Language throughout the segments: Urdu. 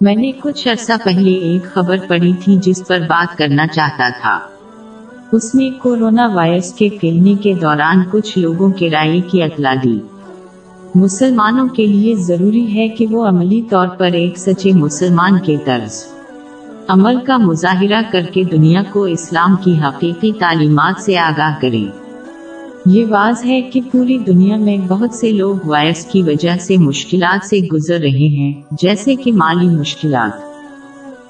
میں نے کچھ عرصہ پہلے ایک خبر پڑھی تھی جس پر بات کرنا چاہتا تھا۔ اس نے کورونا وائرس کے پھیلنے کے دوران کچھ لوگوں کے رائے کی اطلاع دی۔ مسلمانوں کے لیے ضروری ہے کہ وہ عملی طور پر ایک سچے مسلمان کے طرز عمل کا مظاہرہ کر کے دنیا کو اسلام کی حقیقی تعلیمات سے آگاہ کریں۔ یہ واضح ہے کہ پوری دنیا میں بہت سے لوگ وائرس کی وجہ سے مشکلات سے گزر رہے ہیں، جیسے کہ مالی مشکلات۔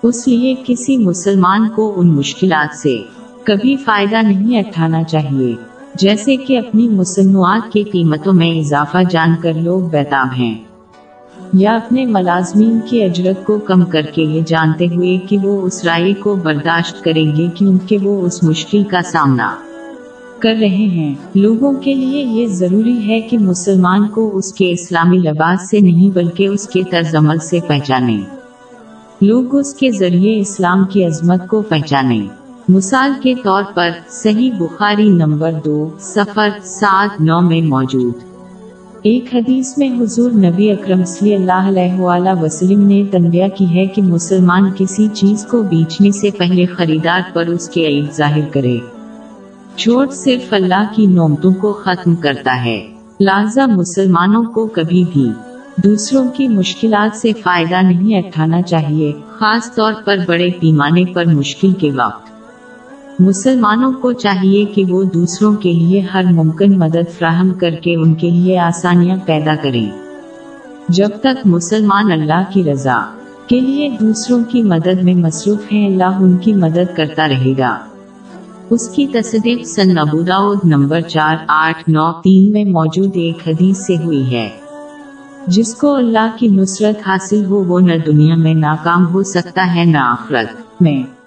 اس لیے کسی مسلمان کو ان مشکلات سے کبھی فائدہ نہیں اٹھانا چاہیے، جیسے کہ اپنی مصنوعات کی قیمتوں میں اضافہ جان کر لوگ بیتاب ہیں۔ یا اپنے ملازمین کی اجرت کو کم کر کے یہ جانتے ہوئے کہ وہ اس رائے کو برداشت کریں گے کیونکہ وہ اس مشکل کا سامنا۔ کر رہے ہیں۔ لوگوں کے لیے یہ ضروری ہے کہ مسلمان کو اس کے اسلامی لباس سے نہیں بلکہ اس کے طرز عمل سے پہچانے۔ لوگ اس کے ذریعے اسلام کی عظمت کو پہچانے۔ مثال کے طور پر، صحیح بخاری نمبر دو سفر سات، نو میں موجود۔ ایک حدیث میں حضور نبی اکرم صلی اللہ علیہ وآلہ وسلم نے تنبیہ کی ہے کہ مسلمان کسی چیز کو بیچنے سے پہلے خریدار پر اس کے عید ظاہر کرے۔ چھوٹ صرف اللہ کی نومتوں کو ختم کرتا ہے۔ لہذا مسلمانوں کو کبھی بھی دوسروں کی مشکلات سے فائدہ نہیں اٹھانا چاہیے، خاص طور پر بڑے پیمانے پر مشکل کے وقت۔ مسلمانوں کو چاہیے کہ وہ دوسروں کے لیے ہر ممکن مدد فراہم کر کے ان کے لیے آسانیاں پیدا کریں۔ جب تک مسلمان اللہ کی رضا کے لیے دوسروں کی مدد میں مصروف ہیں، اللہ ان کی مدد کرتا رہے گا۔ اس کی تصدیق سن داود نمبر چار، آٹھ، نو، تین میں موجود ایک حدیث سے ہوئی ہے۔ جس کو اللہ کی نصرت حاصل ہو وہ نہ دنیا میں ناکام ہو سکتا ہے، نہ آخرت میں۔